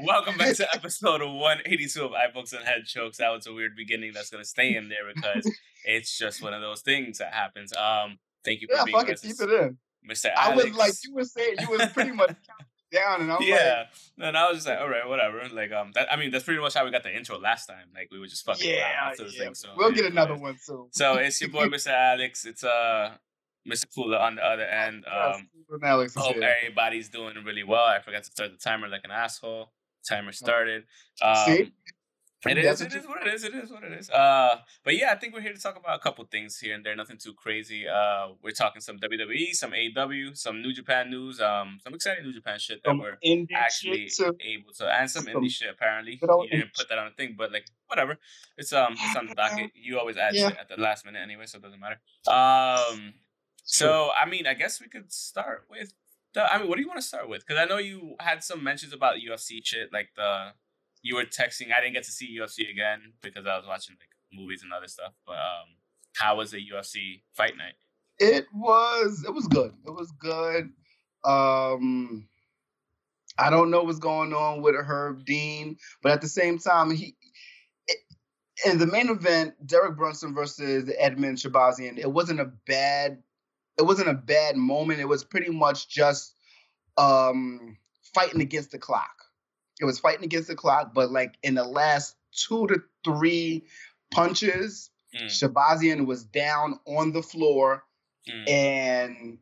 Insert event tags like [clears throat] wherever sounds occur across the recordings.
Welcome back to [laughs] episode 182 of iBooks and Head Chokes. That was a weird beginning that's going to stay in there because it's just one of those things that happens. Um, thank you for Yeah, being fuck with it, keep it in. Mr. I Alex. was like, you were saying, you was pretty [laughs] much down, and I was like, yeah, and I was just like, all right, whatever. Like, um, that, I mean, that's pretty much how we got the intro last time. Like, we were just fucking around yeah, yeah. thing. So we'll get another one soon. So it's your boy, [laughs] Mr. Alex. It's uh, Mr. Cooler on the other end. Um, Alex hope here. everybody's doing really well. I forgot to start the timer like an asshole. Timer started. Um, See? It is. what It is what it is. It is what it is. Uh, but yeah, I think we're here to talk about a couple things here and there. Nothing too crazy. Uh, we're talking some WWE, some AEW, some New Japan news. Um, some exciting New Japan shit that Some we're actually too. able to, and some, Some indie shit. Apparently, you didn't put that on a thing, but like whatever. It's um, it's on the docket. You always add Yeah. shit at the last minute anyway, so it doesn't matter. Um, so I mean, I guess we could start with the. I mean, what do you want to start with? Because I know you had some mentions about UFC shit, like the you were texting. I didn't get to see UFC again because I was watching like movies and other stuff. But um, how was the UFC fight night? It was it was good. It was good. Um I don't know what's going on with Herb Dean, but at the same time, he in the main event, Derek Brunson versus Edmund Shahbazyan, it wasn't a bad it wasn't a bad moment. It was pretty much just um fighting against the clock. It was fighting against the clock, but like in the last two to three punches, Mm, Shahbazyan was down on the floor mm, and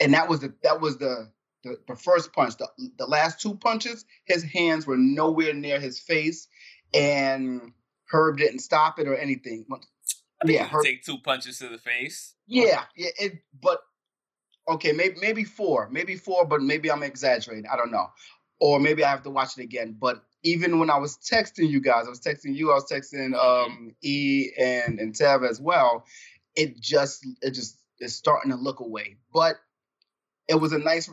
and that was the that was the the, the first punch. The, the last two punches, his hands were nowhere near his face, and Herb didn't stop it or anything. I Yeah, Herb, take two punches to the face. yeah, yeah. It, but okay, maybe maybe four, maybe four, but maybe I'm exaggerating. I don't know, or maybe I have to watch it again. But even when I was texting you guys, I was texting you, I was texting um E and and Tev as well. It just it just is starting to look away, but it was a nice.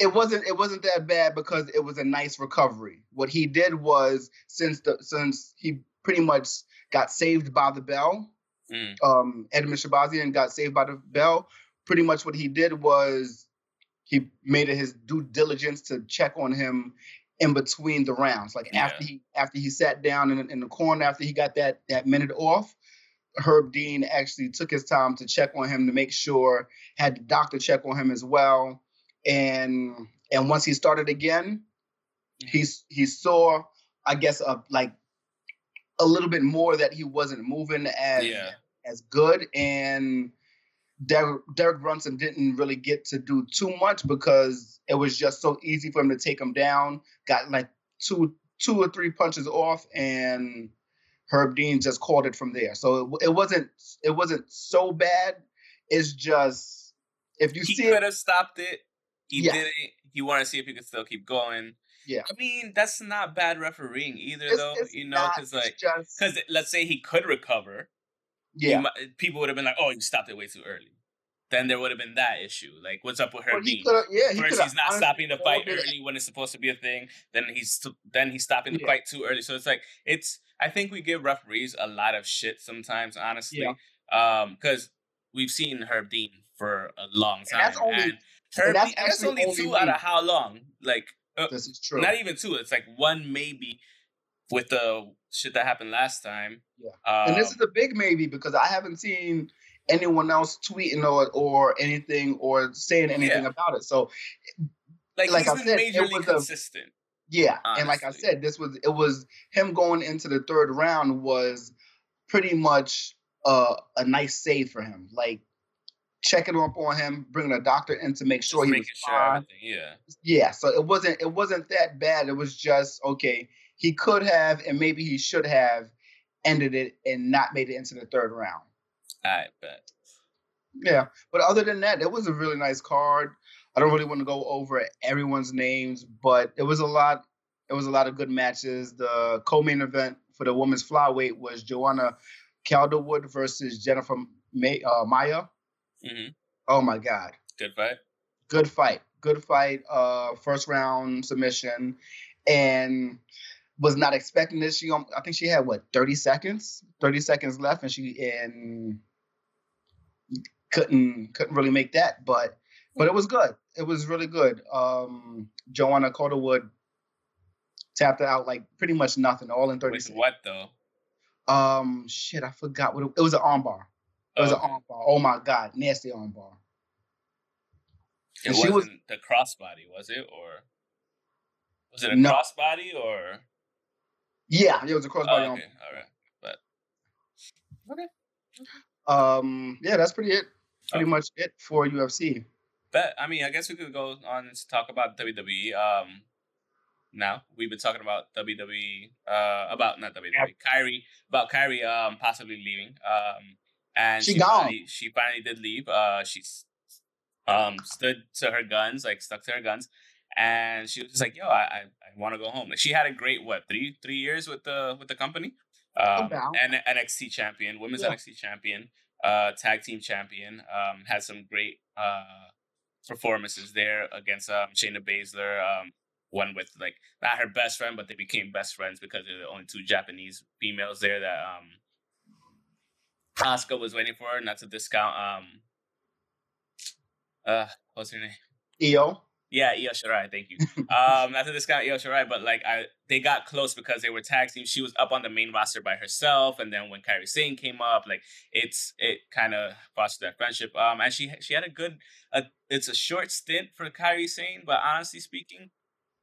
It wasn't it wasn't that bad because it was a nice recovery. What he did was since the since he pretty much got saved by the bell, Mm, um, Edmund Shahbazyan got saved by the bell. Pretty much what he did was he made it his due diligence to check on him in between the rounds. Like Yeah. after he after he sat down in, in the corner after he got that that minute off, Herb Dean actually took his time to check on him to make sure had the doctor check on him as well. And and once he started again, he he saw I guess a like a little bit more that he wasn't moving as yeah. as good and Derek, Derek Brunson didn't really get to do too much because it was just so easy for him to take him down. Got like two two or three punches off and Herb Dean just called it from there. So it, it wasn't it wasn't so bad. It's just if you He see he could have stopped it. He Yeah. didn't. He wanted to see if he could still keep going. Yeah. I mean, that's not bad refereeing either, it's, though. it's you know, because like, because let's say he could recover, yeah. mi- people would have been like, "Oh, you stopped it way too early." Then there would have been that issue. Like, what's up with Well, Herb he Dean? could yeah he First, he's not stopping the fight early when it's supposed to be a thing. Then he's then he's stopping the Yeah. fight too early. So it's like it's. I think we give referees a lot of shit sometimes, honestly. Um, because we've seen Herb Dean for a long time, And that's only- and Herb that's Dean, that's only two out of how long? Like, uh, This is true. not even two. It's like one maybe with the shit that happened last time. Yeah. Um, and this is a big maybe because I haven't seen anyone else tweeting or or anything or saying anything Yeah. about it. So like, like I been said, it majorly was a- consistent. yeah, and like I said, this was it was him going into the third round was pretty much uh, a nice save for him. Like checking up on him, bringing a doctor in to make sure Just he was fine. everything. Yeah. Yeah, so it wasn't it wasn't that bad. It was just okay. He could have and maybe he should have ended it and not made it into the third round. I bet. Yeah, but other than that, it was a really nice card. I don't really want to go over everyone's names, but it was a lot. It was a lot of good matches. The co-main event for the women's flyweight was Joanna Calderwood versus Jennifer May, uh, Maia. hmm Oh my God, Good fight. good fight, good fight. Uh, first round submission, and was not expecting this. She, I think she had what thirty seconds, thirty seconds left, and she and couldn't couldn't really make that. But but it was good. It was really good. Um, Joanna Calderwood tapped it out like pretty much nothing, all in thirty With seconds. what though? Um, shit, I forgot what it, it was. An armbar. It was Oh, an armbar. Oh my god, nasty armbar. It and wasn't was- the crossbody, was it, or was it a No. crossbody or? Yeah, it was a Oh, crossbody okay, all right. But okay. Um, yeah, that's pretty it. Pretty Okay. much it for UFC. but I mean, I guess we could go on and talk about WWE. Um, now we've been talking about WWE, uh, about not WWE, Kairi, about Kairi, um, possibly leaving. Um, and She she gone. finally, she finally did leave. Uh, she's um stood to her guns, like stuck to her guns, and she was just like, "Yo, I I, I want to go home." Like she had a great what three three years with the with the company, um, and NXT champion, women's Yeah. NXT champion, uh, tag team champion. Um, had some great uh performances there against um Shayna Baszler. Um, one with like not her best friend, but they became best friends because they're the only two Japanese females there that um Asuka was waiting for her, not to discount um uh what's her name? Io. Yeah, Io Shirai, thank you. [laughs] um not to discount Io Shirai, but like I they got close because they were tag team. She was up on the main roster by herself, and then when Kairi Sane came up, like it's it kind of fostered that friendship. Um and she she had a good uh, it's a short stint for Kairi Sane, but honestly speaking,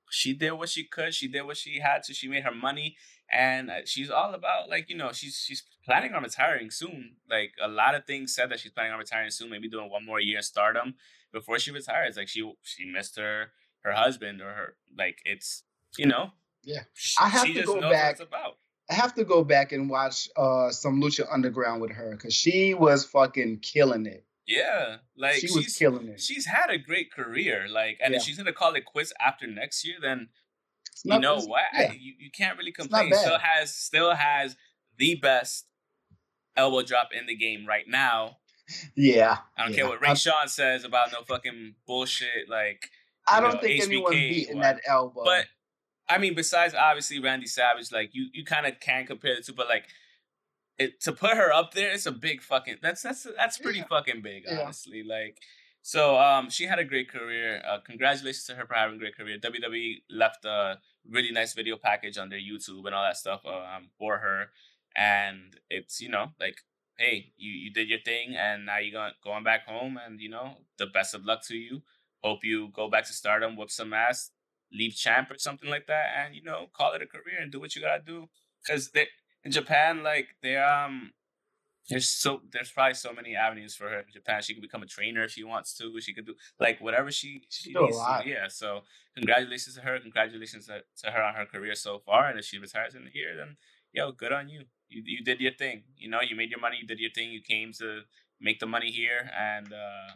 she did what she could. She did what she had to. She made her money, and uh, she's all about like you know she's she's planning on retiring soon. Like a lot of things said that she's planning on retiring soon. Maybe doing one more year in Stardom before she retires. Like she she missed her her husband or her like it's you know Yeah. She, I have to go back- What it's about. I have to go back and watch uh some Lucha Underground with her because she was fucking killing it. Yeah, like she was killing it. she's had a great career. Like, and if she's gonna call it quits after next year, then you know what? I- you, you can't really complain. Still has still has the best elbow drop in the game right now. Yeah. I don't yeah. care what Ray I, Sean says about no fucking bullshit. Like, I don't know, think HBK beating one. that elbow. but I mean, besides obviously Randy Savage, like you you kind of can compare the two, but like. It, to put her up there, it's a big fucking. That's that's that's pretty Yeah. fucking big, Yeah. honestly. Like, so um, she had a great career. Uh, congratulations to her for having a great career. WWE left a really nice video package on their YouTube and all that stuff um, for her, and it's you know like, hey, you you did your thing, and now you're going going back home, and you know the best of luck to you. Hope you go back to Stardom, whoop some ass, leave champ or something like that, and you know call it a career and do what you gotta do. Because in Japan, like they um there's so there's probably so many avenues for her in Japan. She could become a trainer if she wants to. She could do like whatever she she needs to. Yeah. So congratulations to her. Congratulations to, to her on her career so far. And if she retires in a year, then yo, good on you. You you did your thing. You know, you made your money. You did your thing. You came to make the money here, and uh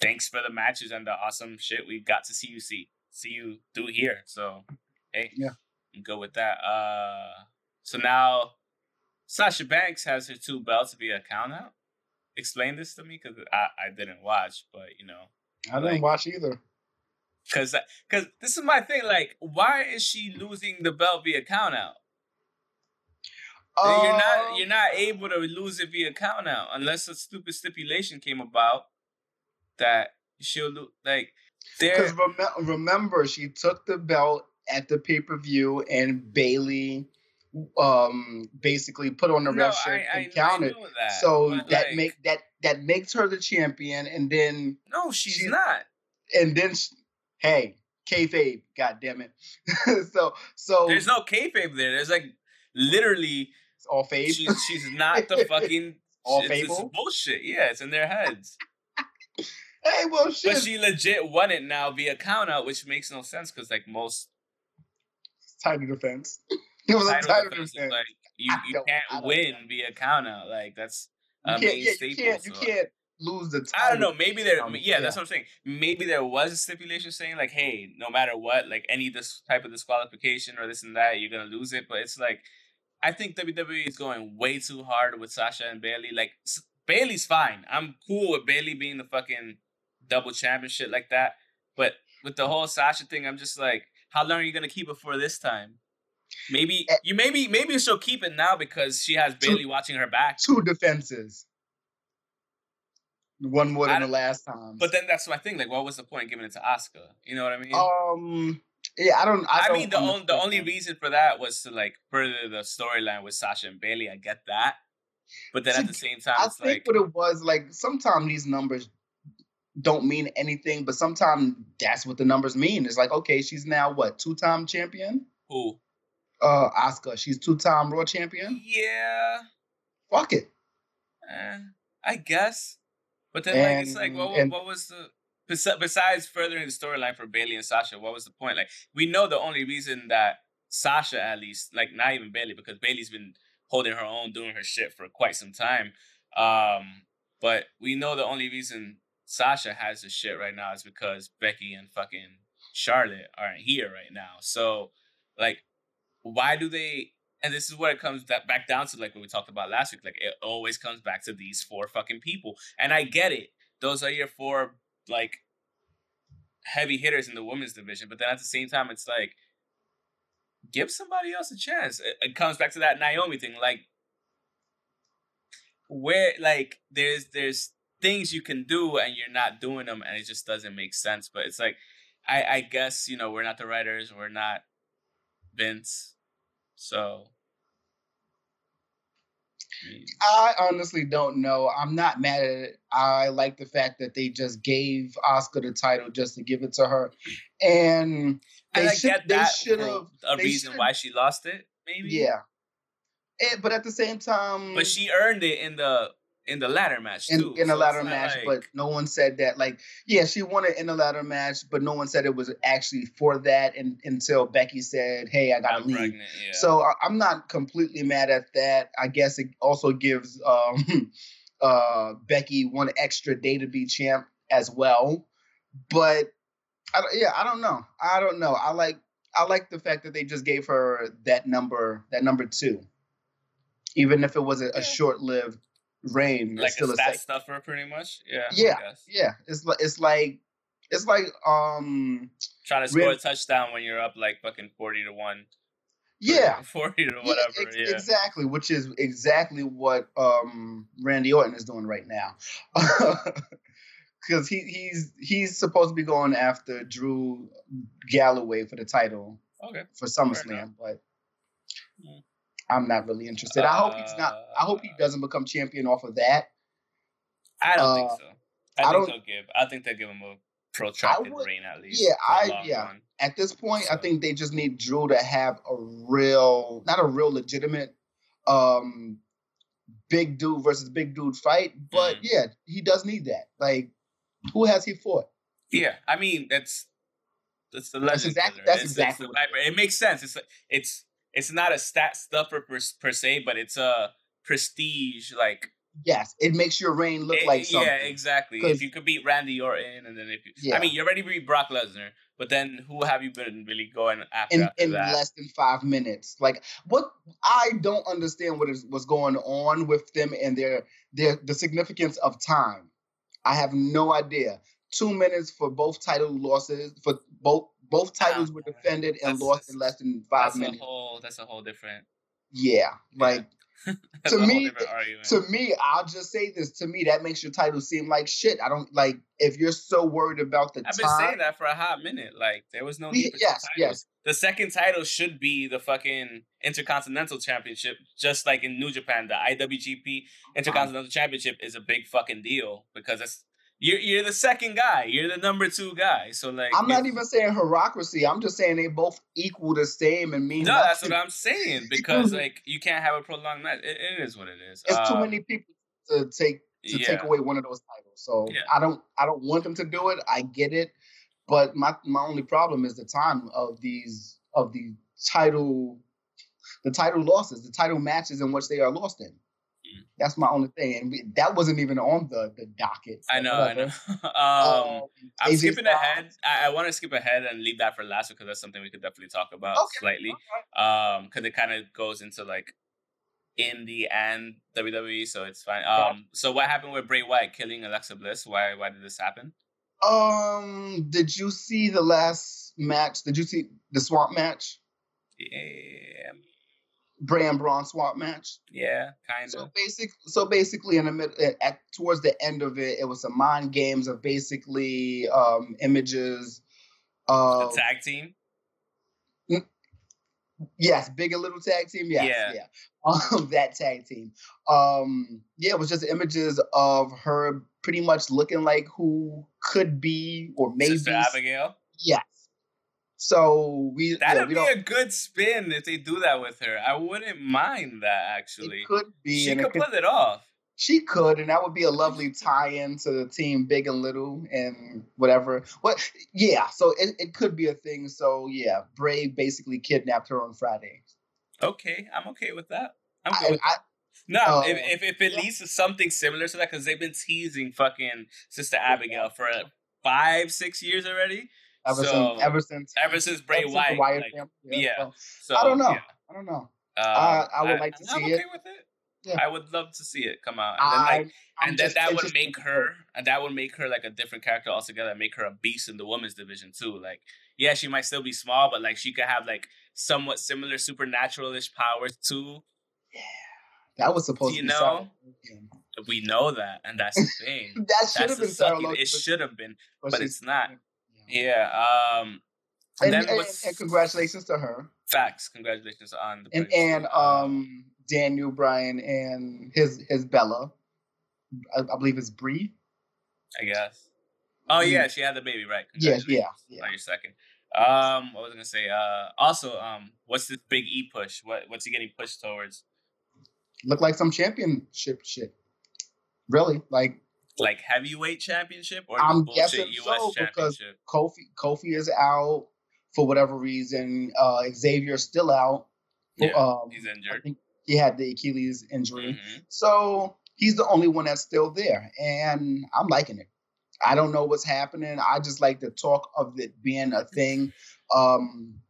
thanks for the matches and the awesome shit we got to see you see see you do here. So hey, Yeah. I'm with that. Uh, so now Sasha Banks has her two belts via count out. Explain this to me because I, I didn't watch, but you know, I didn't like- watch either. because because this is my thing. Like, why is she losing the belt via count out? You're not Um, you're not able to lose it via count out unless a stupid stipulation came about that she'll lo- like there. Because rem- remember, she took the belt at the pay per view, and Bayley um basically put on the No, red shirt I, I, and counted. I that. so that like, make that that makes her the champion, and then no, she's she- not. and then sh hey, kayfabe, god damn it. [laughs] so so There's no kayfabe there. There's like literally it's all fabe. she's she's not the [laughs] fucking All fable? bullshit. Yeah, it's in their heads. [laughs] hey, well, shit. But she legit won it now via count out, which makes no sense because like most title defense. [laughs] It was a title title defenses, defense. like you, you can't win know. via count out. Like that's You a main yeah, you staple. can't, you so- can't, lose the title. I don't know. Maybe there. Um, yeah, yeah, that's what I'm saying. Maybe there was a stipulation saying like, hey, no matter what, like any this type of disqualification or this and that, you're gonna lose it. But it's like, I think WWE is going way too hard with Sasha and Bayley. Like Bayley's fine. I'm cool with Bayley being the fucking double championship like that. But with the whole Sasha thing, I'm just like, how long are you gonna keep it for this time? Maybe eh you maybe maybe she'll keep it now because she has Bayley two, watching her back. Two defenses. One more than the last time. But then that's my thing. Like, what was the point giving it to Asuka? You know what I mean? Um. Yeah, I don't. I, I don't mean, the only the only reason for that was to like further the storyline with Sasha and Bayley. I get that, but then See, at the same time, I think like, what it was like. Sometimes these numbers don't mean anything, but sometimes that's what the numbers mean. It's like, okay, she's now what two time champion? Who? Uh, Asuka. She's two time Raw champion. Yeah. Fuck it. Eh, I guess. But then, and, like, it's like, what, and, what was the besides furthering the storyline for Bayley and Sasha? What was the point? Like, we know the only reason that Sasha, at least, like, not even Bayley, because Bayley's been holding her own, doing her shit for quite some time. Um, but we know the only reason Sasha has the shit right now is because Becky and fucking Charlotte aren't here right now. So, like, why do they and this is what it comes back down to, like what we talked about last week. Like it always comes back to these four fucking people, and I get it. Those are your four like heavy hitters in the women's division, but then at the same time, it's like give somebody else a chance. It, it comes back to that Naomi thing, like where like there's there's things you can do and you're not doing them, and it just doesn't make sense. But it's like I I guess you know we're not the writers, we're not Vince, so I honestly don't know. I'm not mad at it. I like the fact that they just gave Asuka the title just to give it to her, and they should they should have a reason why she lost it. Maybe yeah. And, but at the same time, but she earned it in the in the ladder match too. In, in so the ladder match, like... but no one said that. Like, yeah, she won it in the ladder match, but no one said it was actually for that. And until Becky said, "Hey, I gotta I'm leave," pregnant, yeah. so I, am not completely mad at that. I guess it also gives um, [laughs] uh, Becky one extra day to be champ as well. But I, yeah, I don't know. I don't know. I like I like the fact that they just gave her that number, that number two, even if it was a, a short-lived reign. Like a stat a stuffer, pretty much. Yeah. Yeah. Yeah. It's like it's like it's like um trying to score a touchdown when you're up like fucking forty to one. Yeah, [laughs] forty to whatever. Yeah, ex- yeah, exactly. Which is exactly what um Randy Orton is doing right now. [laughs] Because he, he's he's supposed to be going after Drew Galloway for the title. Okay. For SummerSlam, but hmm. I'm not really interested. I hope he's not. I hope he uh, doesn't become champion off of that. I don't uh, think so. I, I think they'll give. I think they'll give him a protracted would, reign at least. Yeah, I yeah. Run. At this point, so. I think they just need Drew to have a real, not a real legitimate, um, big dude versus big dude fight. But mm. yeah, he does need that. Like, who has he fought? Yeah, I mean that's that's the legend. That's exactly. That's it's, exactly. It's it makes sense. It's it's it's not a stat stuffer per, per se, but it's a prestige like. Yes, it makes your reign look it, like something. Yeah, exactly. If you could beat Randy Orton, and then if you, yeah. I mean, you already beat Brock Lesnar, but then who have you been really going after? In, after in less than five minutes, like what I don't understand what is what's going on with them and their their the significance of time. I have no idea. Two minutes for both title losses for both both titles were defended and that's, lost in less than five that's minutes. A whole, that's a whole different. Yeah, like [laughs] to me, to me, I'll just say this. To me, that makes your title seem like shit. I don't like if you're so worried about the. I've been saying that for a hot minute. Like there was no need for yes, yes. The second title should be the fucking Intercontinental Championship, just like in New Japan. The IWGP Intercontinental Championship is a big fucking deal because it's you're you're the second guy. You're the number two guy. So like, I'm not even saying hierarchy. I'm just saying they both equal the same and mean. No, nothing. that's what I'm saying because [laughs] like you can't have a prolonged match. it, it is what it is. It's um, too many people to take to yeah. take away one of those titles. So yeah. I don't I don't want them to do it. I get it, but my my only problem is the time of these of the title the title losses, the title matches in which they are lost in. That's my only thing, and we, that wasn't even on the the docket. I know, I know. [laughs] um, Um, I'm skipping Styles. ahead. I, I want to skip ahead and leave that for last because that's something we could definitely talk about Okay, slightly. okay. Um, because it kind of goes into like indie and WWE, so it's fine. Yeah. Um, so what happened with Bray Wyatt killing Alexa Bliss? Why why did this happen? Um, did you see the last match? Did you see the swamp match? Yeah, And Braun swamp match. yeah, kind of. So of. basic, so basically, in the mid, at towards the end of it, it was some mind games of basically um images The tag team. yes, big and little tag team. Yes, Yeah. yeah, um, [laughs] that tag team. Um, yeah, it was just images of her pretty much looking like who could be or maybe Sister Abigail. yes. So we that'd we be a good spin if they do that with her. I wouldn't mind that actually. It could be, She it could pull it off. She could, and that would be a lovely tie-in to the team, big and little, and whatever. What? Yeah. So it, it could be a thing. So yeah, Bray basically kidnapped her on Friday. Okay, I'm okay with that. I'm good I, with I, No, Uh, if, if if it yeah. leads to something similar to that, because they've been teasing fucking Sister Abigail for uh, five, six years already. Ever So, since, ever since, Ever since Bray ever since the Wyatt, Wyatt like, family, yeah. so so I don't know. yeah. I don't know. Um, I- I would like to I'm see okay it. with it. Yeah. I would love to see it come out, and then like, I, and then that would make her, and that would make her like a different character altogether. Make her a beast in the women's division too. Like, yeah, she might still be small, but like she could have like somewhat similar supernatural-ish powers too. Yeah, that was supposed You to be know? We know that, and that's the thing. [laughs] That should have been Sarah. Logan. It should have been, but she- it's not. Yeah. Um. And, And, then and, and congratulations to her facts? Congratulations on the and and um Daniel Bryan and his his Bella. I, I believe it's Brie. I guess. Oh yeah, she had the baby, right? Yeah, yeah, yeah. On your second. Um, what was I gonna say? Uh, also, um, what's this big E push? What what's he getting pushed towards? Look like some championship shit. Really, like Like heavyweight championship or I'm guessing U.S. so, because- Kofi Kofi is out for whatever reason. Uh, Xavier's still out. Yeah, um, he's I injured. think he had the Achilles injury. Mhm. So he's the only one that's still there, and I'm liking it. I don't know what's happening. I just like the talk of it being a thing. Um,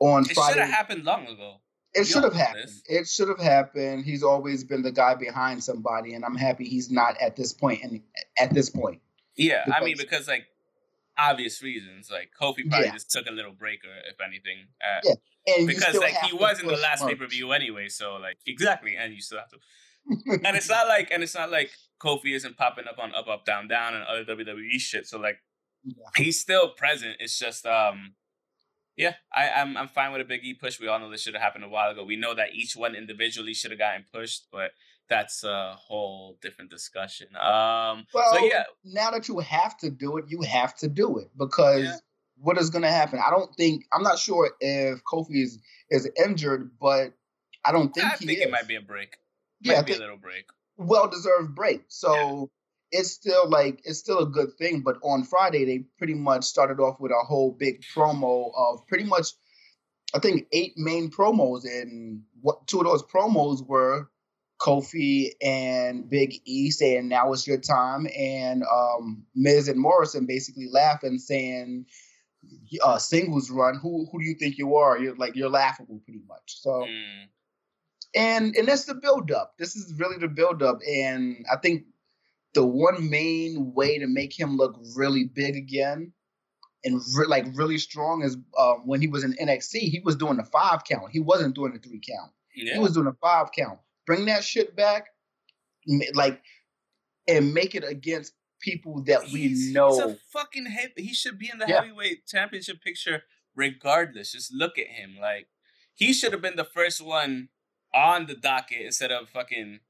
on It should have happened long ago. It should have happened. this. It should have happened. He's always been the guy behind somebody, and I'm happy he's not at this point. And at this point, Yeah, I mean Because- because like obvious reasons, like Kofi probably Yeah. just took a little break, or if anything, uh, Yeah, and because like he was in the last pay per view anyway. So like exactly, and you still have to. [laughs] and it's not like and it's not like Kofi isn't popping up on Up Up Down Down and other WWE shit. So like Yeah. he's still present. It's just um yeah, I, I'm I'm fine with a Big E push. We all know this should have happened a while ago. We know that each one individually should have gotten pushed, but that's a whole different discussion. Um Well, so yeah, now that you have to do it, you have to do it because Yeah. what is going to happen? I don't think I'm not sure if Kofi is is injured, but I don't think I he think is. it might be a break. yeah, Might be a little break. well deserved break. So it's still like it's still a good thing. But on Friday, they pretty much started off with a whole big promo of pretty much, I think eight main promos, and what two of those promos were Kofi and Big E saying now is your time, and um, Miz and Morrison basically laughing saying. Uh, singles run. Who who do you think you are? You're like you're laughable, pretty much. So Mm. and and that's the build up. This is really the build up, and I think the one main way to make him look really big again and re- like really strong is um, when he was in NXT. He was doing the five count. He wasn't doing the three count. Yeah. He was doing a five count. Bring that shit back, like, and make it against people that we know. He's a fucking heavy. He should be in the Yeah. heavyweight championship picture regardless. Just look at him. Like he should have been the first one on the docket instead of fucking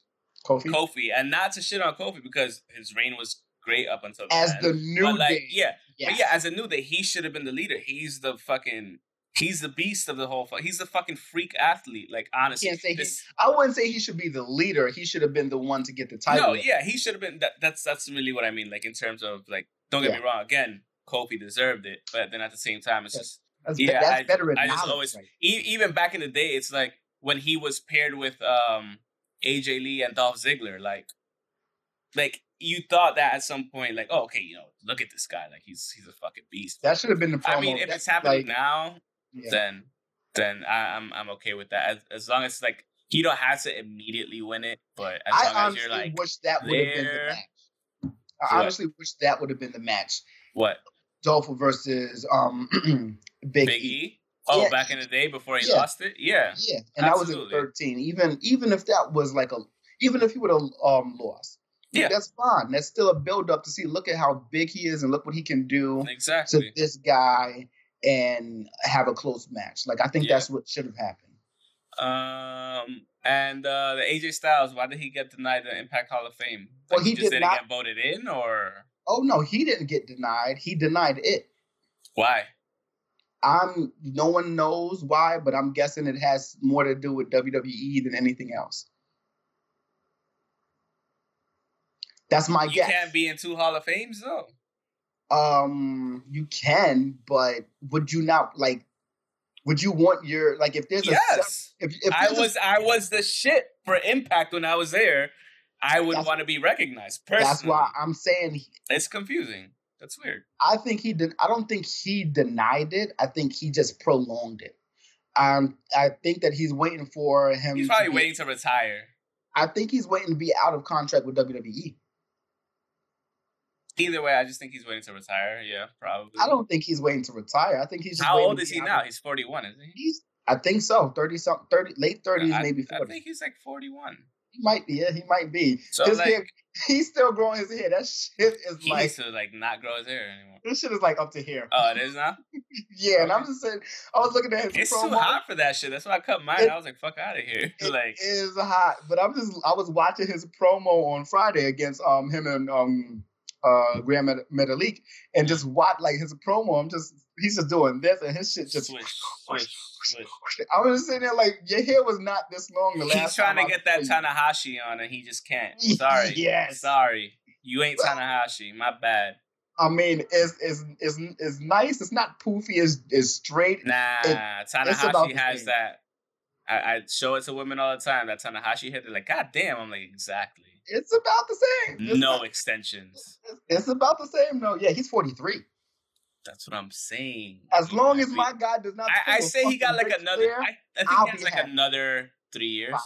Kofi Kofi. And not to shit on Kofi because his reign was great up until the as end. the new but like, day. yeah, Yes. but yeah, as a new day, he should have been the leader. He's the fucking. He's the beast of the whole. fu- He's the fucking freak athlete. Like honestly, say he- I wouldn't say he should be the leader. He should have been the one to get the title. No, yeah, he should have been. That, that's that's really what I mean. Like in terms of like, don't get Yeah. me wrong. Again, Kofi deserved it, but then at the same time, it's just That's, Yeah, that's I- veteran I just always- right e- even back in the day, it's like when he was paired with um AJ Lee and Dolph Ziggler. Like, like you thought that at some point, like, oh, okay, you know, look at this guy, like he's he's a fucking beast. That should have been the promo. I mean, if it's happening like, now, yeah. then then I, I'm I'm okay with that. As, as long as like he don't have to immediately win it, but as I long as honestly you're like wish that would have been the match. I What? honestly wish that would have been the match. what Dolph versus um [clears throat] Big, Big E. E? Oh, Yeah. back in the day before he Yeah. lost it, yeah. Yeah, and that was Absolutely. in 13. Even even if that was like a even if he would have um lost. Yeah. That's fine. That's still a build up to see look at how big he is and look what he can do exactly. to this guy and have a close match. Like I think Yeah. that's what should have happened. Um, and uh the AJ Styles, why did he get denied the Impact Hall of Fame? Well, Like, he just did not- get voted in, or Oh no, he didn't get denied. He denied it. why? I'm no one knows why, but I'm guessing it has more to do with WWE than anything else. That's my you guess. You can't be in two Hall of Fames though. Um, you can, but would you not like? Would you want your like if there's a Yes, if, if I there's a- was. I was the shit for Impact when I was there. I would want to be recognized. Personally, that's why I'm saying it's confusing. That's weird. I think he did. I don't think he denied it. I think he just prolonged it. Um, I think that he's waiting for him. He's to probably be- waiting to retire. I think he's waiting to be out of contract with. WWE. Either way, I just think he's waiting to retire. Yeah, probably. I don't think he's waiting to retire. I think he's just How old to is he now? of- He's forty-one, isn't he? He's, I think so. Thirty something, thirty late thirties, maybe. maybe I think he's like forty-one. He might be. Yeah, he might be. So his like, hair, [laughs] he's still growing his hair. That shit is he like needs to like not grow his hair anymore. this shit is like up to here. Oh, it is now. [laughs] yeah, and I'm just saying. I was looking at his It's promo. too hot for that shit. That's why I cut mine. It- I was like, "Fuck out of here!" [laughs] It like, is hot, but I'm just. I was watching his promo on Friday against um him and um uh Gran Met- Metalik, and just watch like his promo. I'm just he's just doing this, and his shit just. swish, swish, swish. I was just sitting there like your hair was not this long the last. He's trying to I get that. Tanahashi on, and he just can't. [laughs] Sorry. Yes. Sorry. You ain't Tanahashi. My bad. I mean, it's it's it's it's nice. It's not poofy. It's, it's straight. Nah, it's Tanahashi has that. I, I show it to women all the time. That Tanahashi hit. They're like, God damn. I'm like, exactly. It's about the same. It's No not- extensions. [laughs] it's, it's about the same. No, yeah, he's 43. That's what I'm saying. As long as my guy does not. I, I say he got like another. I, I think he has like happy. another three years. Wow.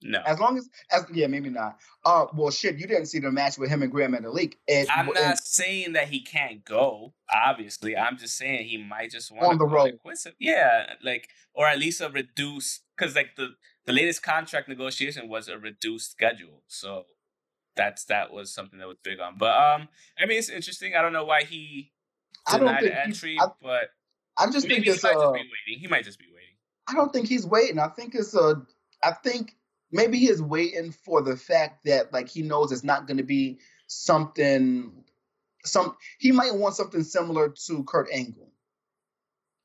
No, As long as, as yeah, maybe not. Uh, well, shit, you didn't see the match with him and Gran Metalik. It, I'm it- not saying that he can't go. Obviously, I'm just saying he might just want On to the road. like, Yeah, like or at least a reduced because like the the latest contract negotiation was a reduced schedule. So that's that was something that was big on. But um, I mean, it's interesting. I don't know why he denied the entry, I, but I just maybe think he might uh, just be waiting. He might just be waiting. I don't think he's waiting. I think it's a. I think maybe he is waiting for the fact that like he knows it's not going to be something. Some he might want something similar to Kurt Angle.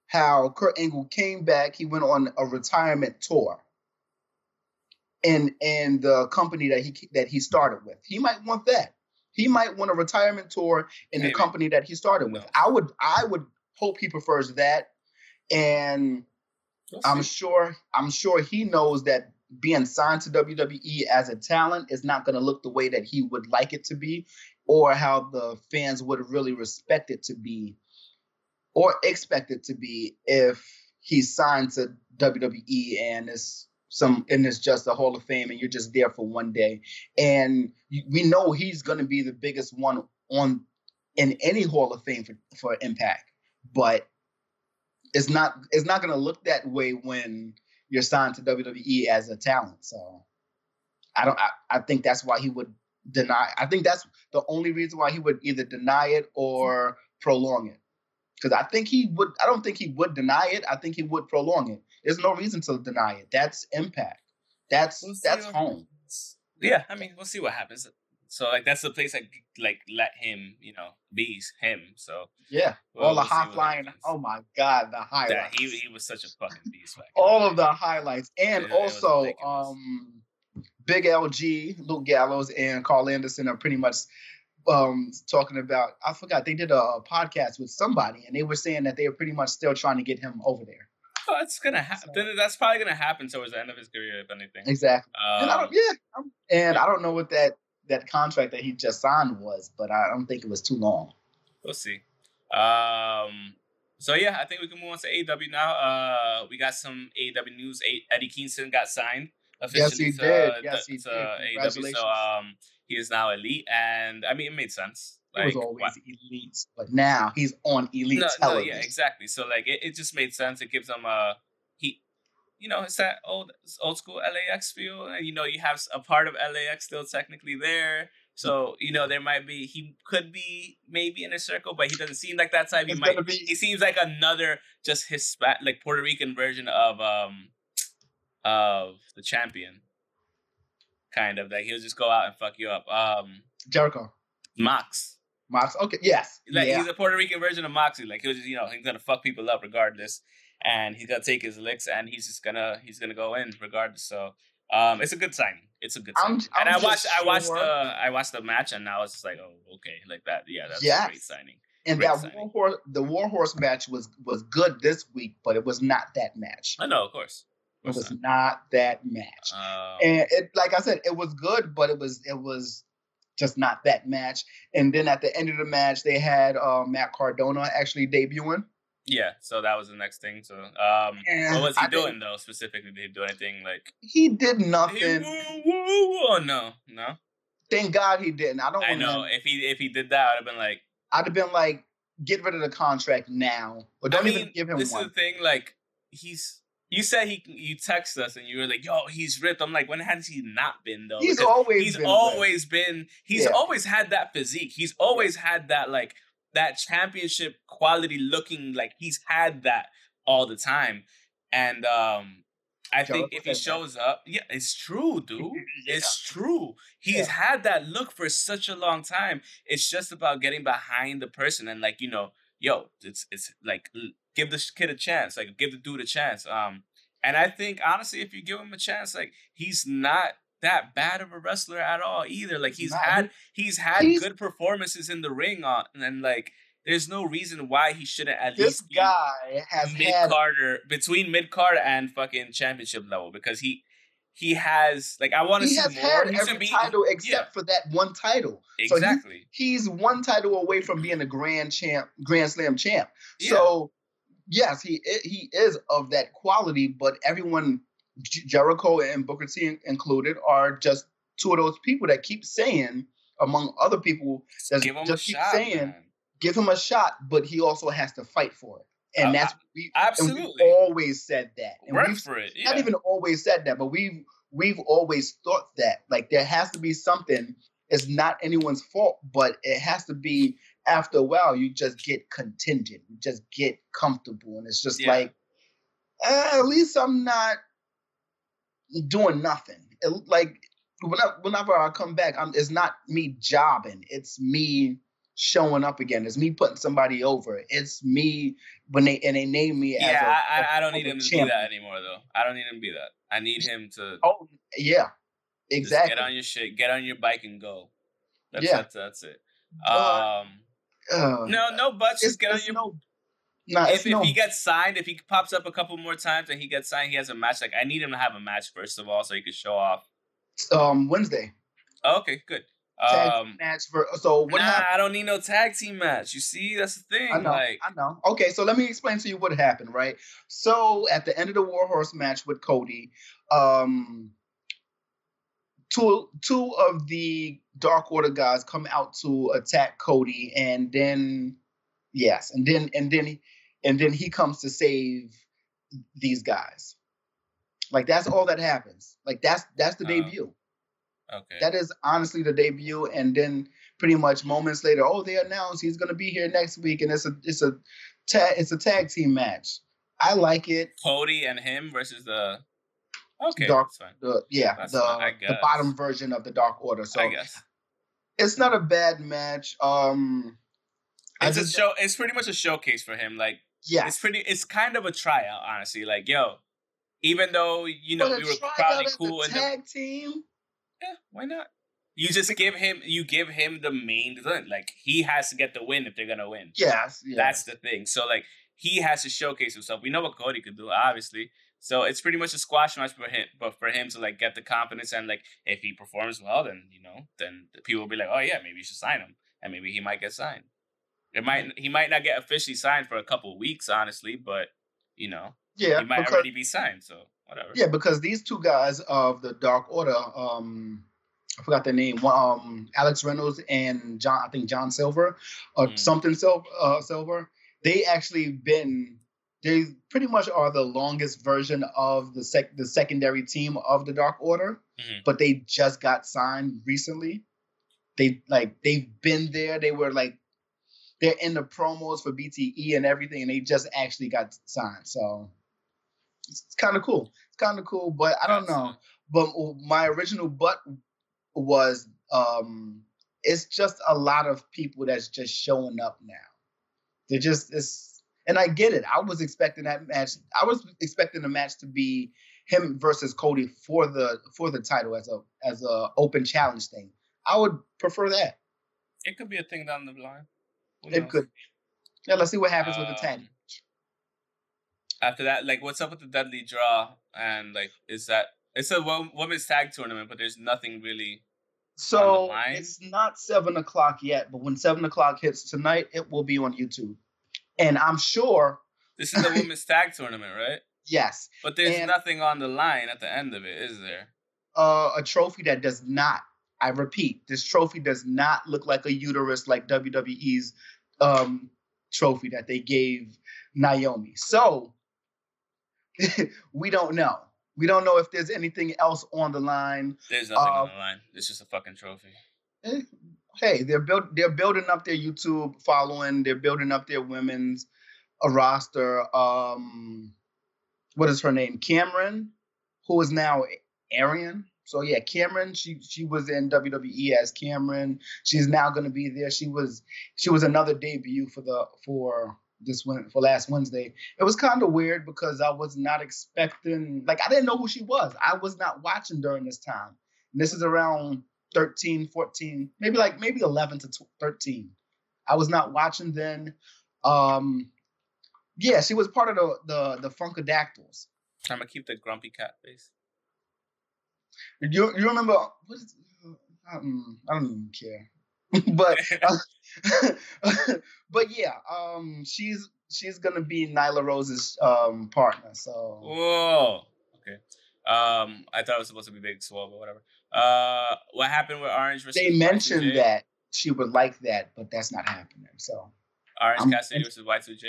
How Kurt Angle came back, he went on a retirement tour. In in the company that he that he started with, he might want that. He might want a retirement tour in Maybe. the company that he started with. I would I would hope he prefers that. And I'm sure I'm sure he knows that being signed to WWE as a talent is not going to look the way that he would like it to be or how the fans would really respect it to be or expect it to be if he's signed to WWE and it's some and it's just a Hall of Fame and you're just there for one day. And we know he's going to be the biggest one on in any Hall of Fame for, for Impact but it's not it's not going to look that way when you're signed to WWE as a talent. So I don't I, I think that's why he would deny I think that's the only reason why he would either deny it or prolong it. Cuz I think he would I don't think he would deny it. I think he would prolong it. There's no reason to deny it. That's impact. That's We'll that's home. happens. Yeah, I mean, we'll see what happens. So like that's the place that like let him, you know, be him. So Yeah. we'll- All the we'll see high flying. Oh my god, the that he he was such a fucking beast. Back all of the highlights, and it also um, Big LG, Luke Gallows, and Karl Anderson are pretty much um, talking about. I forgot they did a, podcast with somebody, and they were saying that they were pretty much still trying to get him over there. Oh, it's gonna happen. So, that's probably gonna happen towards the end of his career, if anything. Exactly. Um, and I don't, um, yeah, and I don't know what that that contract that he just signed was, but I don't think it was too long. We'll see. Um. So yeah, I think we can move on to AEW now. Uh, we got some AEW news. Eddie Kingston got signed officially yes, he to, did. Yes, he to did. AEW. So um, he is now elite, and I mean, it made sense. Like, he was always what? elite, but now he's on elite no, television. No, yeah, exactly. So like, it, it just made sense. It gives him a you know, it's that old old school LAX feel, and you know, you have a part of LAX still technically there. So you know, there might be he could be maybe in a circle, but he doesn't seem like that type. He it's might. Be... He seems like another just Hispat like Puerto Rican version of um of the champion. Kind of like he'll just go out and fuck you up. Um Jericho. Mox. Mox. Okay. Yes. Like yeah. he's a Puerto Rican version of Moxley. Like he'll just you know he's gonna fuck people up regardless, and he's gonna take his licks and he's just gonna he's gonna go in regardless. So um, it's a good signing. It's a good signing. I'm, I'm and I watched sure. I watched the I watched the match and now it's just like oh okay like that yeah that's yes. a great signing. And great that signing. War Horse, the Warhorse match was was good this week, but it was not that match. I know, of course. It was not that match. Um, and it, like I said, it was good, but it was it was just not that match. And then at the end of the match, they had uh, Matt Cardona actually debuting. Yeah, so that was the next thing. So, um, what was he I doing though specifically? Did he do anything like? He did nothing. He, woo, woo, woo, oh no, no. Thank God he didn't. I don't. I know if he if he did that, I'd have been like, I'd have been like, get rid of the contract now, or don't I mean, even give him this one. This is the thing. Like he's you said he you text us and you were like, "Yo, he's ripped." I'm like, when has he not been though? He's because always he's been always ripped. been he's yeah. always had that physique. He's always had that like that championship quality looking like he's had that all the time. And um I think if he shows up, yeah, it's true, [laughs] dude. yeah. It's true. He's yeah. had that look for such a long time. It's just about getting behind the person and like, you know, yo, it's it's like give this kid a chance, like give the dude a chance. Um, and I think honestly, if you give him a chance, like he's not that bad of a wrestler at all either. Like he's had he's had he's, good performances in the ring on, and like there's no reason why he shouldn't at this least guy has mid carder between mid card and fucking championship level because he he has like I want to see has more. Had every be, title except yeah. for that one title. Exactly. So he, he's one title away from being a grand champ, Grand Slam champ. Yeah. So yes, he he is of that quality, but everyone, Jericho and Booker T included, are just two of those people that keep saying, among other people, that just keep shot, saying, man. give him a shot, but he also has to fight for it. And uh, that's we absolutely always said that. And Work for it. Yeah. Not even always said that, but we've we've always thought that. Like there has to be something. It's not anyone's fault, but it has to be after a while, you just get contingent. You just get comfortable. And it's just yeah. like, eh, at least I'm not doing nothing. It, like, whenever I come back, I'm, it's not me jobbing. It's me showing up again. It's me putting somebody over. It's me when they and they name me. Yeah, I, I don't need him to champion. be that anymore, though. I don't need him to be that. I need him to. Oh yeah, exactly. get on your shit. Get on your bike and go. That's, yeah, that's, that's it. Um, uh, no, no buts. Just get on your. No, nah, if, no. if he gets signed, if he pops up a couple more times and he gets signed, he has a match. Like I need him to have a match first of all, so he could show off. Um, Wednesday. Oh, okay, good. Tag um, match for so what? Nah, happened? I don't need no tag team match. You see, that's the thing. I know. Like, I know. Okay, so let me explain to you what happened. Right. So at the end of the Warhorse match with Cody, um, two two of the Dark Order guys come out to attack Cody, and then yes, and then and then he, and then he comes to save these guys. Like that's all that happens. Like that's that's the uh, debut. Okay. That is honestly the debut, and then pretty much moments later, oh, they announce he's gonna be here next week, and it's a it's a tag it's a tag team match. I like it. Cody and him versus the Okay, dark, the, yeah, that's the fine, the bottom version of the Dark Order. So I guess it's not a bad match. Um, it's a show. It's pretty much a showcase for him. Like, yeah, it's pretty. It's kind of a tryout, honestly. Like, yo, even though you know we were probably cool in the tag team. Yeah, why not? You just give him. You give him the main. Like he has to get the win if they're gonna win. Yes, yes. that's the thing. So like he has to showcase himself. We know what Cody could do, obviously. So it's pretty much a squash match for him, but for him to like get the confidence and like if he performs well, then you know, then people will be like, oh yeah, maybe you should sign him, and maybe he might get signed. It might he might not get officially signed for a couple weeks, honestly, but you know, yeah, he might because, already be signed. So whatever. Yeah, because these two guys of the Dark Order, um, I forgot their name, um, Alex Reynolds and John, I think John Silver or mm. something Silver, uh, Silver. They actually been they pretty much are the longest version of the sec the secondary team of the Dark Order, mm-hmm. but they just got signed recently. They like they've been there. They were like they're in the promos for BTE and everything, and they just actually got signed. So it's, it's kind of cool. It's kind of cool, but I don't know. But my original but was um it's just a lot of people that's just showing up now. They're just it's and I get it. I was expecting that match. I was expecting the match to be him versus Cody for the for the title as a as a open challenge thing. I would prefer that. It could be a thing down the line. It could. Yeah, let's see what happens um, with the tag. Um, after that, like, what's up with the Deadly Draw? And like, is that it's a women's tag tournament, but there's nothing really. So it's not seven o'clock yet, but when seven o'clock hits tonight, it will be on YouTube. And I'm sure this is a [laughs] women's tag tournament, right? Yes. But there's and, nothing on the line at the end of it, is there? Uh, a trophy that does not. I repeat, this trophy does not look like a uterus like WWE's um, trophy that they gave Naomi. So [laughs] we don't know. We don't know if there's anything else on the line. There's nothing uh, on the line. It's just a fucking trophy. Eh, hey, they're build they're building up their YouTube following. They're building up their women's a roster. Um, what is her name? Cameron, who is now Ariane. So yeah, Cameron. She she was in WWE as Cameron. She's now going to be there. She was she was another debut for the for this one for last Wednesday. It was kind of weird because I was not expecting like I didn't know who she was. I was not watching during this time. And this is around 13, 14, maybe like maybe 11 to 13. I was not watching then. Um, yeah, she was part of the the, the Funkadactyls. I'm gonna keep the grumpy cat face. You you remember what is um, I don't even care. [laughs] but uh, [laughs] but yeah, um, she's she's gonna be Nyla Rose's um partner. So whoa, okay. Um, I thought it was supposed to be Big Swole, but whatever. Uh, what happened with Orange? Versus they mentioned that she would like that, but that's not happening. So Orange I'm, Cassidy versus Y2J.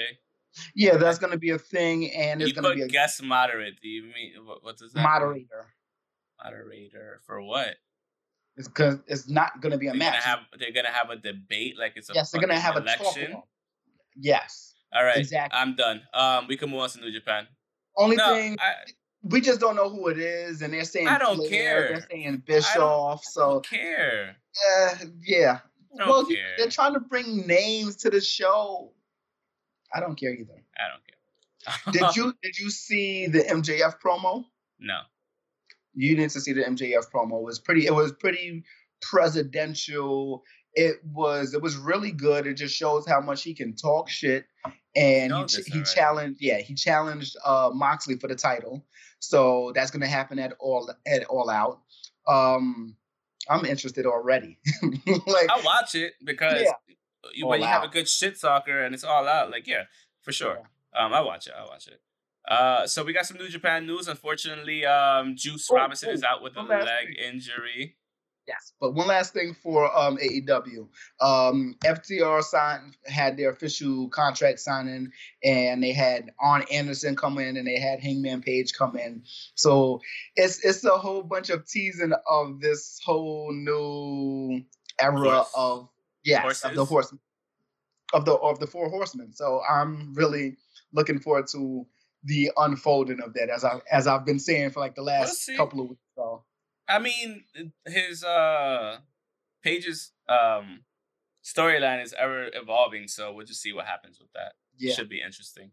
Yeah, that's going to be a thing, and it's going to be a guest moderate. Do you mean what, what does that moderator? Mean? Moderator for what? It's because it's not going to be a they're match. Gonna have, they're going to have a debate, like it's a yes. They're going to have election. a talk. Yes. All right. Exactly. I'm done. Um, we can move on to New Japan. Only no, thing I, we just don't know who it is, and they're saying I don't care. They're saying Bischoff. so care. Uh, yeah. well, care. they're trying to bring names to the show. I don't care either. I don't care. did [laughs] you did you see the MJF promo? No. You need to see the MJF promo. It was pretty. It was pretty presidential. It was it was really good. It just shows how much he can talk shit. And he, he challenged, yeah, he challenged uh, Moxley for the title. So that's going to happen at all at all out. Um, I'm interested already. [laughs] like I'll watch it because yeah, you, when you out. have a good shit soccer and it's all out, like yeah, for sure. Yeah. Um, I watch it. I watch it. Uh, so we got some New Japan news. Unfortunately, um, Juice oh, Robinson oh, is out with a leg injury. Yes, but one last thing for um, AEW, um, FTR signed had their official contract signing, and they had Arn Anderson come in, and they had Hangman Page come in. So it's it's a whole bunch of teasing of this whole new era Horse. of yes Horses. of the horse of the of the four horsemen. So I'm really looking forward to the unfolding of that as I as I've been saying for like the last we'll couple of weeks. So I mean, his uh Page's um storyline is ever evolving, so we'll just see what happens with that. Yeah. Should be interesting.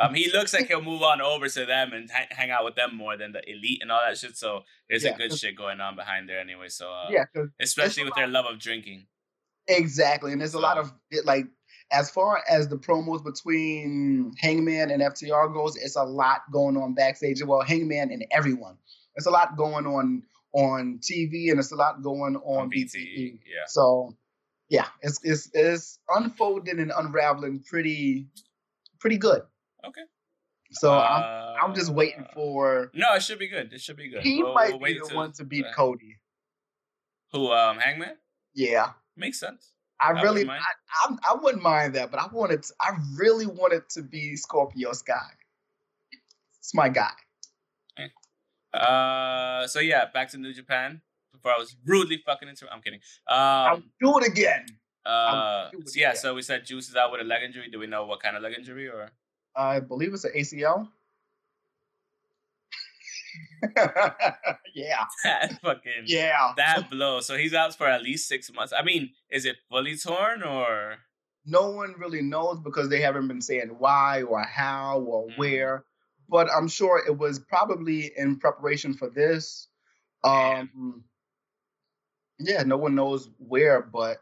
um, he looks like he'll move on over to them and ha- hang out with them more than the elite and all that shit. So there's yeah, a good shit going on behind there anyway. So uh, yeah, especially with their love of drinking. Exactly, and there's so. a lot of like as far as the promos between Hangman and FTR goes, it's a lot going on backstage. Well, Hangman and everyone. It's a lot going on on TV and it's a lot going on, on BTE. Yeah. So yeah, it's it's it's unfolding and unraveling pretty pretty good. Okay. So uh, I'm I'm just waiting for. No, it should be good. It should be good. He we'll, might we'll be the one to beat uh, Cody. Who? Um, Hangman. Yeah. Makes sense. I, really, I, I, I, wouldn't mind that, but I wanted, to, I really wanted to be Scorpio Sky. It's my guy. Uh, so yeah, back to New Japan. Before I was rudely fucking into, I'm kidding. Um, I'll do it again. Uh, it yeah. Again. So we said Juice is out with a leg injury. Do we know what kind of leg injury or? I believe it's an ACL. [laughs] yeah. [laughs] That fucking yeah. That blow. So he's out for at least six months. I mean, is it fully torn or? No one really knows because they haven't been saying why or how or mm. where. But I'm sure it was probably in preparation for this. Um, yeah, no one knows where, but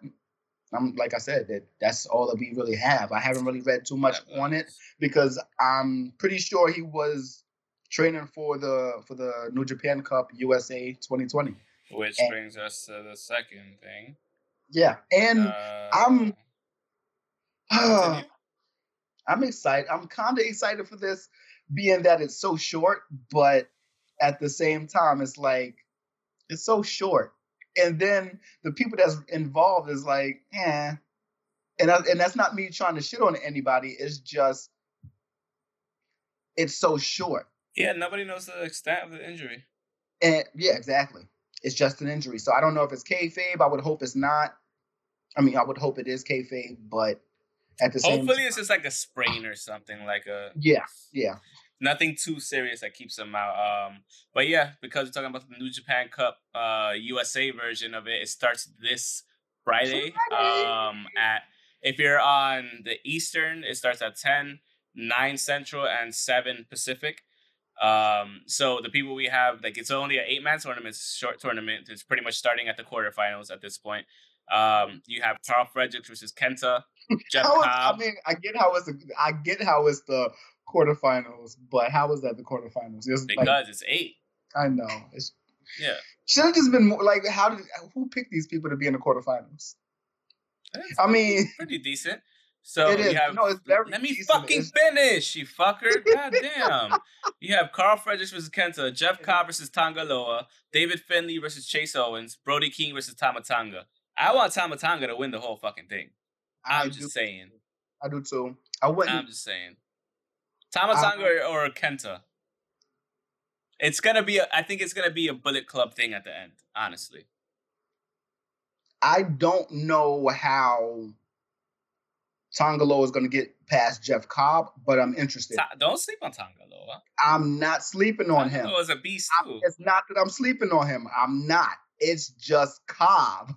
I'm like I said that that's all that we really have. I haven't really read too much on it because I'm pretty sure he was training for the for the New Japan Cup USA 2020. Which and, brings us to the second thing. Yeah, and uh, I'm [sighs] uh, I'm excited. I'm kind of excited for this, being that it's so short, but at the same time, it's like it's so short, and then the people that's involved is like, eh. And, I, and that's not me trying to shit on anybody. It's just it's so short yeah, nobody knows the extent of the injury. And yeah, exactly. It's just an injury. So I don't know if it's kayfabe. I would hope it's not. I mean, I would hope it is kayfabe, but at the same hopefully it's just like a sprain or something like a yeah, yeah. Nothing too serious that keeps him out. Um, but yeah, because we're talking about the New Japan Cup uh, USA version of it, it starts this Friday. Um, at if you're on the Eastern, it starts at 10, 9 Central, and 7 Pacific. Um, so the people we have, like it's only an eight man tournament, short tournament. It's pretty much starting at the quarterfinals at this point. Um, you have Karl Fredericks versus Kenta. [laughs] Jeff Cobb. I mean, I get how it's the, I get how it's the quarterfinals, but how is that the quarterfinals? It's because like, it's eight. I know. It's yeah. Should have just been more like how did who picked these people to be in the quarterfinals? I mean, pretty decent. So it is. you have no, it's very let me fucking finish, you fucker. [laughs] God damn. you have Karl Fredericks versus Kenta, Jeff Cobb versus Tonga Loa, David Finlay versus Chase Owens, Brody King versus Tama Tonga. I want Tama Tonga to win the whole fucking thing. I'm I just do. saying. I do too. I wouldn't. I'm just saying. Tama Tonga or, or Kenta. It's gonna be. A, I think it's gonna be a Bullet Club thing at the end. Honestly. I don't know how Tonga Loa is going to get past Jeff Cobb, but I'm interested. Don't sleep on Tonga Loa. I'm not sleeping on him. Tonga Loa is a beast too. it's not that I'm sleeping on him. I'm not. It's just Cobb.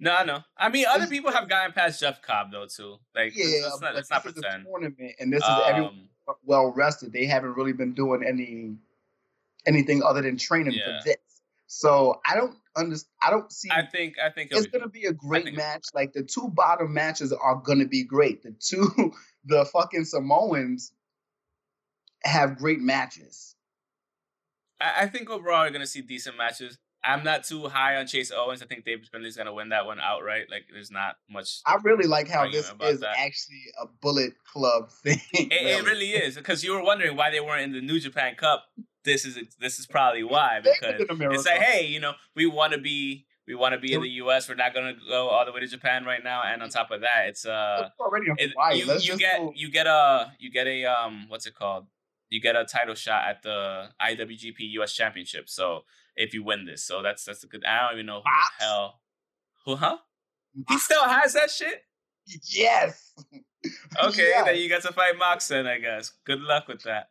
No, no. I mean, other people have gotten past Jeff Cobb though too. Like, yeah, let's not, let's not pretend. tournament, and this is um, everyone well rested. They haven't really been doing any anything other than training yeah. for this. So I don't understand. I don't see. I think. I think it's going to be a great match. Like the two bottom matches are going to be great. The two, [laughs] the fucking Samoans have great matches. I, I think overall you're going to see decent matches. I'm not too high on Chase Owens. I think David Finlay's going to win that one outright. Like, there's not much. I really like how this is that. actually a Bullet Club [laughs] thing. It really, it really is because you were wondering why they weren't in the New Japan Cup this is this is probably why because it's like hey you know we want to be we want to be in the U.S. We're not going to go all the way to Japan right now, and on top of that, it's uh, it's already it, you, you get go. you get a you get a um what's it called? You get a title shot at the IWGP U.S. Championship. So if you win this, so that's that's a good. I don't even know who the hell. Who? Huh? He still has that shit. Yes. [laughs] Okay, yes. then you got to fight Moxon, I guess. Good luck with that.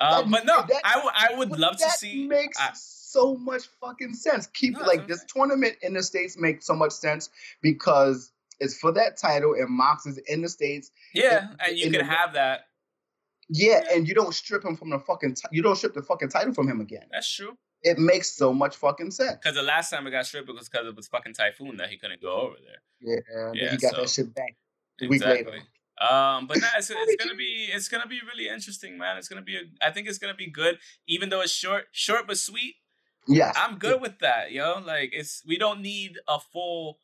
Uh, but no, that, I, w- I would love to see. Makes I, so much fucking sense. Keep no, like this tournament in the states makes so much sense because it's for that title and Mox is in the states. Yeah, and, and you can the, have that. Yeah, and you don't strip him from the fucking. T- you don't strip the fucking title from him again. That's true. It makes so much fucking sense. Because the last time it got stripped was because it was fucking typhoon that he couldn't go over there. Yeah, yeah. He got so. that shit back. a week Exactly. Um, but no, it's, it's gonna be it's gonna be really interesting, man. It's gonna be a, I think it's gonna be good, even though it's short, short but sweet. Yes, I'm good with that, yo. Like it's we don't need a full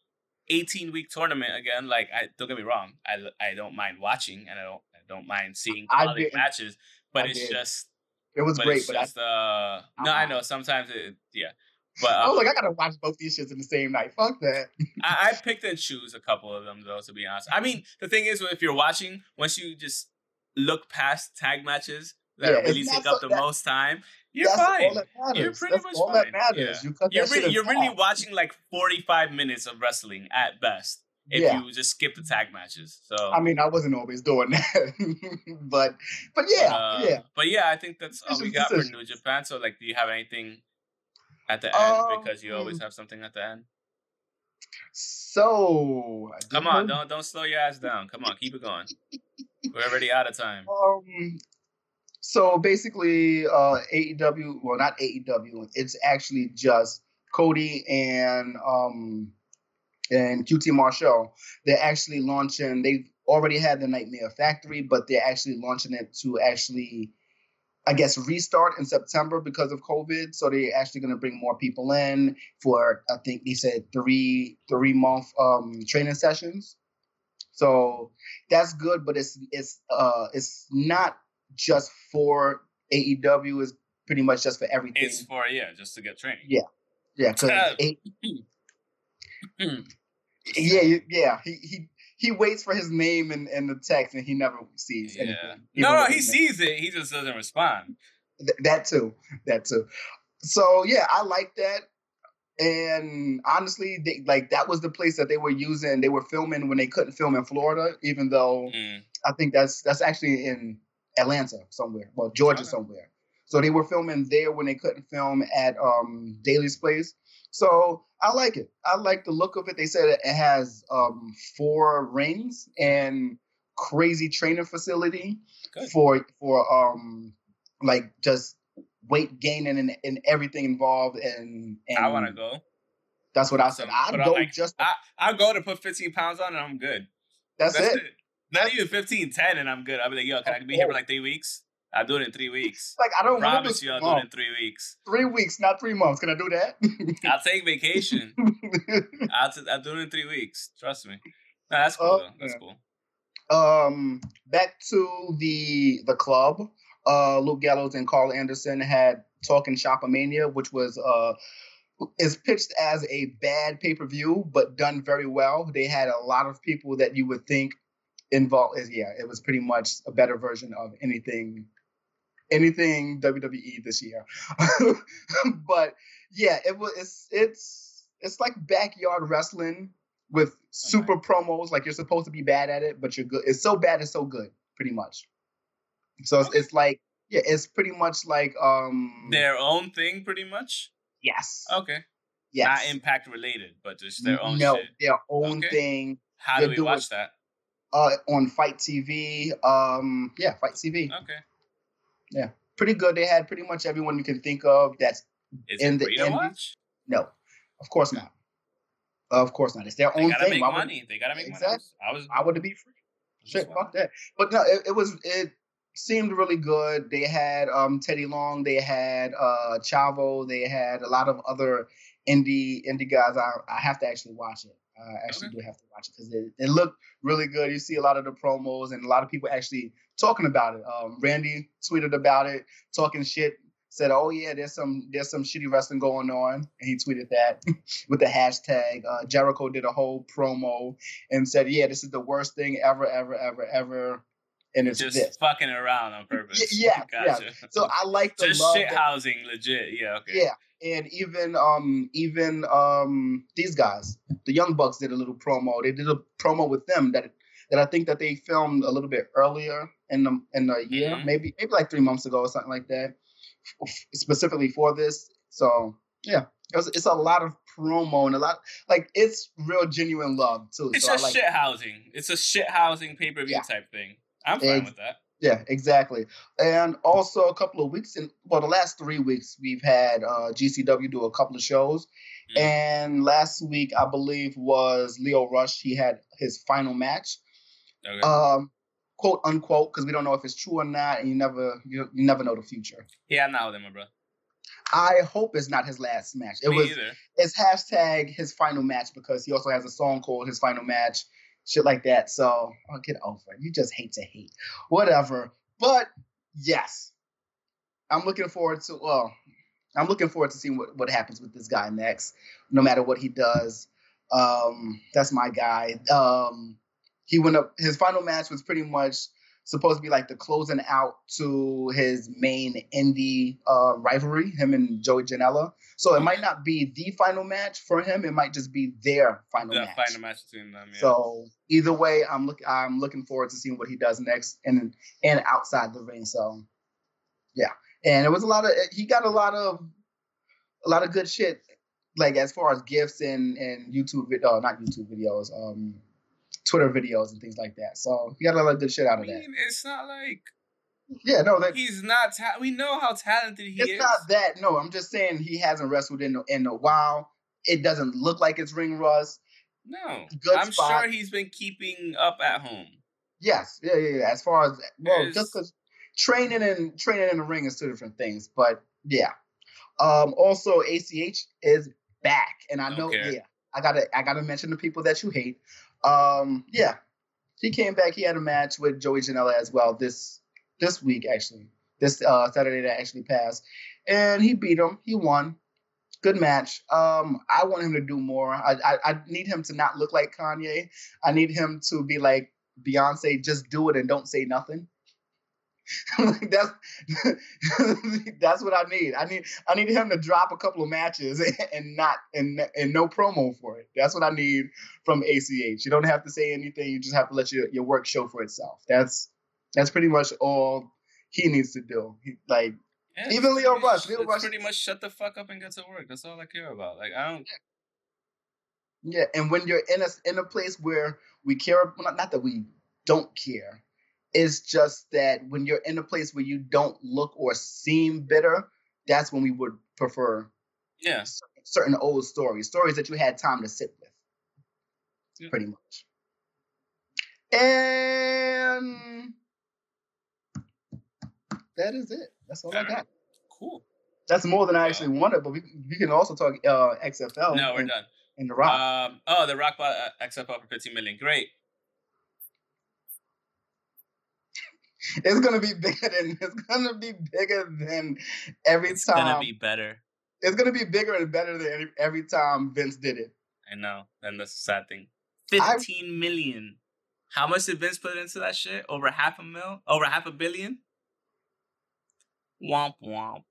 18 week tournament again. Like I don't get me wrong, I I don't mind watching and I don't I don't mind seeing I quality matches, but I it's did. just It was great, but I, just uh no, I know sometimes it yeah, but I was uh, like, I gotta watch both these shits in the same night. Fuck that. I, I picked and choose a couple of them though. To be honest, I mean the thing is, if you're watching, once you just look past tag matches that Yeah, really take so- up the most time, you're fine. all that matters. You're pretty That's much all fine. that matters. Yeah. You cut You're that shit really you're really watching like 45 minutes of wrestling at best if Yeah. you just skip the tag matches. So I mean, I wasn't always doing that, [laughs] but but yeah, uh, yeah. But yeah, I think that's all we got for. New Japan. So like, do you have anything at the end? Um, because you always have something at the end. So Come on, don't don't slow your ass down. Come on, keep it going. We're already out of time. Um, so basically, uh, AEW, well, not AEW, it's actually just Cody and um and QT Marshall. They're actually launching. They've already had the Nightmare Factory, but they're actually launching it to actually, I guess, restart in September because of COVID. So they're actually going to bring more people in for I think they said three three month um training sessions. So that's good, but it's it's uh it's not just for AEW. It's pretty much just for everything. It's for yeah, just to get training. Yeah. yeah, 'cause Uh, A- [clears throat] yeah, yeah. He he he waits for his name in, in the text and he never sees Yeah. anything. No, no, he name. sees it. He just doesn't respond. Th- that too. That too. So yeah, I like that. And honestly, they, like that was the place that they were using. They were filming when they couldn't film in Florida, even though Mm. I think that's that's actually in Atlanta somewhere, well Georgia Okay. somewhere. So they were filming there when they couldn't film at um Daily's place. So I like it. I like the look of it. They said it has um four rings and crazy training facility Good. for for um like just weight gaining and, and everything involved and, and I want to go. that's what I said. I'd on, go like, just I I'll go to put 15 pounds on and I'm good. that's, it. Not even 15, 10 and I'm good. I'll be like, yo, can I be here for like three weeks? I'll do it in three weeks. [laughs] Like I don't to Promise you, I'll do it in three weeks. Three weeks, not three months. Can I do that? I'll take vacation. [laughs] I'll, t- I'll do it in three weeks. Trust me. No, that's cool. Though. That's yeah. cool. um back to the the club uh luke gallows and karl anderson had talk'n shop-a-mania which was uh is pitched as a bad pay-per-view but done very well they had a lot of people that you would think involved is yeah it was pretty much a better version of anything anything wwe this year [laughs] but yeah it was it's it's it's like backyard wrestling with super promos like you're supposed to be bad at it but you're good it's so bad it's so good pretty much so it's, it's like yeah it's pretty much like um Their own thing, pretty much. yes Okay. yes Not impact related, but just their own no shit. their own Okay. thing How they're do we doing- watch that? uh on FITE TV um yeah FITE TV Okay. Pretty good they had pretty much everyone you can think of that's Is In it the free watch? no of course not of course not it's their own. They own gotta thing make Why would- money. They gotta make money. Exactly. I was. why would it be free Shit, fuck that. But no, it, it was it seemed really good. They had um Teddy Long, they had uh Chavo, they had a lot of other indie indie guys. I, I have to actually watch it. I actually Okay. do have to watch it because it, it looked really good. You see a lot of the promos and a lot of people actually talking about it. Um, Randy tweeted about it, talking shit. Said, "Oh yeah, there's some there's some shitty wrestling going on," and he tweeted that [laughs] with the hashtag. Uh, Jericho did a whole promo and said, "Yeah, this is the worst thing ever, ever, ever, ever," and it's Just this. fucking around on purpose. yeah, yeah. [laughs] gotcha. So I like the just love. shit housing, legit. Yeah. Okay. yeah, and even um even um these guys, the Young Bucks did a little promo. They did a promo with them that that I think that they filmed a little bit earlier in the in the year, Mhm. maybe maybe like three months ago or something like that, specifically for this. So yeah, it was, it's a lot of promo and a lot like it's real genuine love too. It's so just like shit housing. It's a shit housing pay per view Yeah. type thing. I'm fine Ex- with that. Yeah, exactly. And also a couple of weeks in well, the last three weeks we've had uh, GCW do a couple of shows. Mm. And last week I believe was Lio Rush. He had his final match. Okay. Um, quote unquote, because we don't know if it's true or not, and you never you, you never know the future. yeah, I'm not with him, my bro. I hope it's not his last match. It Me was either. it's hashtag his final match because he also has a song called his final match, shit like that. So I'll get over it. You just hate to hate. Whatever. But yes. I'm looking forward to well, I'm looking forward to seeing what, what happens with this guy next, no matter what he does. Um, that's my guy. Um, he went up his final match was pretty much supposed to be like the closing out to his main indie uh, rivalry, him and Joey Janela. So it might not be the final match for him. It might just be their final The match. final match between them. Yeah. So either way, I'm look I'm looking forward to seeing what he does next and and outside the ring. So yeah, and it was a lot of he got a lot of a lot of good shit. Like as far as gifts and and YouTube video, not YouTube videos, um, Twitter videos and things like that. So he got a lot of good shit out I of that. it's not like Yeah, no, that, he's not. Ta- we know how talented he it's is. not that. No, I'm just saying he hasn't wrestled in in a while. It doesn't look like it's ring rust. no, Good I'm spot. sure he's been keeping up at home. Yes, yeah, yeah, yeah. As far as well, There's- just because training and training in the ring is two different things, but yeah. Um, also, ACH is back, and I know, Okay. yeah, I gotta, I gotta mention the people that you hate. Um, yeah, he came back. He had a match with Joey Janela as well this this week, actually, this uh, Saturday that actually passed, and he beat him. He won. Good match. Um, I want him to do more. I, I I need him to not look like Kanye. I need him to be like Beyonce, just do it and don't say nothing. [laughs] like that's [laughs] that's what I need. I need I need him to drop a couple of matches [laughs] and not and and no promo for it. That's what I need from ACH. You don't have to say anything. You just have to let your, your work show for itself. That's that's pretty much all he needs to do. He, like Yeah, Even Lio pretty- Rush, Lio Rush- pretty much shut the fuck up and get to work. That's all I care about. Like I don't. Yeah, and when you're in a in a place where we care, well, not, not that we don't care, it's just that when you're in a place where you don't look or seem bitter, that's when we would prefer Yeah. certain, certain old stories, stories that you had time to sit with, Yeah. pretty much. And that is it. That's all I Alright. got. Cool. That's more than I actually wanted, but we we can also talk uh, XFL. no, we're and, done. and the Rock. Um. Oh, the Rock bought uh, XFL for 15 million. Great. It's gonna be [laughs] bigger than it's gonna be bigger than every It's time. It's gonna be better. it's gonna be bigger and better than every, every time Vince did it. I know. And that's the sad thing. I- 15 million. How much did Vince put into that shit? Over half a mil? Over half a billion? Womp womp.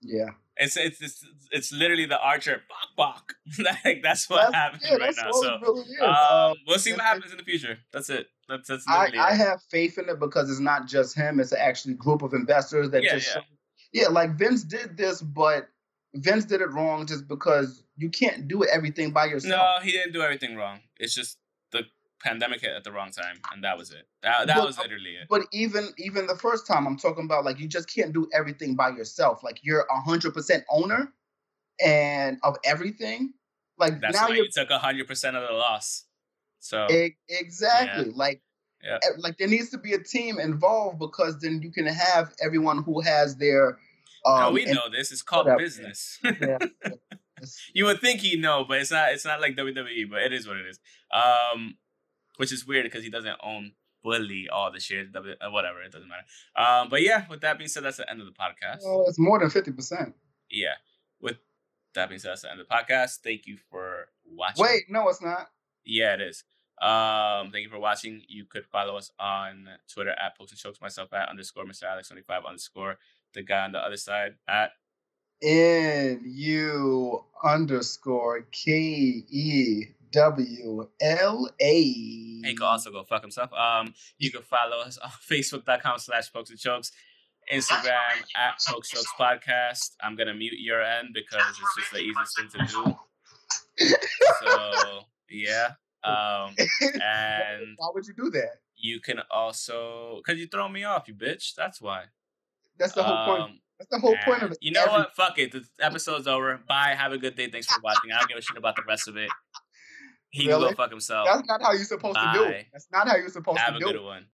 Yeah, It's it's it's, it's literally the Archer bok bok. [laughs] like that's what That's- happens yeah, right now. So really um, Um, we'll see what happens in the future. That's it. That's that's I, I have faith in it because it's not just him; it's actually a group of investors that Yeah, just yeah. show. Yeah, like Vince did this, but Vince did it wrong just because you can't do everything by yourself. No, he didn't do everything wrong. It's just the pandemic hit at the wrong time, and that was it. That that But- was literally it. But even even the first time, I'm talking about like you just can't do everything by yourself. Like you're a hundred percent owner and of everything. Like That's now you took hundred percent of the loss. So E- exactly. Like, Yeah. like there needs to be a team involved because then you can have everyone who has their. Um, no, we know this. It's called whatever. business. [laughs] yeah, [laughs] you would think he know, but it's not. It's not like WWE, but it is what it is. Um, which is weird because he doesn't own Bully all the shares. Uh, whatever, it doesn't matter. Um, but yeah, with that being said, that's the end of the podcast. well, it's more than fifty percent. Yeah, with that being said, that's the end of the podcast. Thank you for watching. Wait, no, it's not. Yeah, it is. Um, thank you for watching. You could follow us on Twitter at Pokes and Chokes, myself at underscore Mr. Alex twenty five underscore the guy on the other side at N U underscore K E W L A. He can also go fuck himself. Um, you can follow us on [laughs] Facebook.com slash Pokes and Chokes, Instagram at Pokes Chokes Podcast. I'm gonna mute your end because it's just the easiest thing to do. So yeah. Um, and [laughs] Why would you do that? you can also because you throw me off, you bitch. That's why. That's the whole point. Um, That's the whole point of it. You know what? Fuck it. The episode's over. Bye. Have a good day. Thanks for watching. I don't give a shit about the rest of it. He can go fuck himself. That's not how you're supposed to do it. That's not how you're supposed Have to a do good it. one.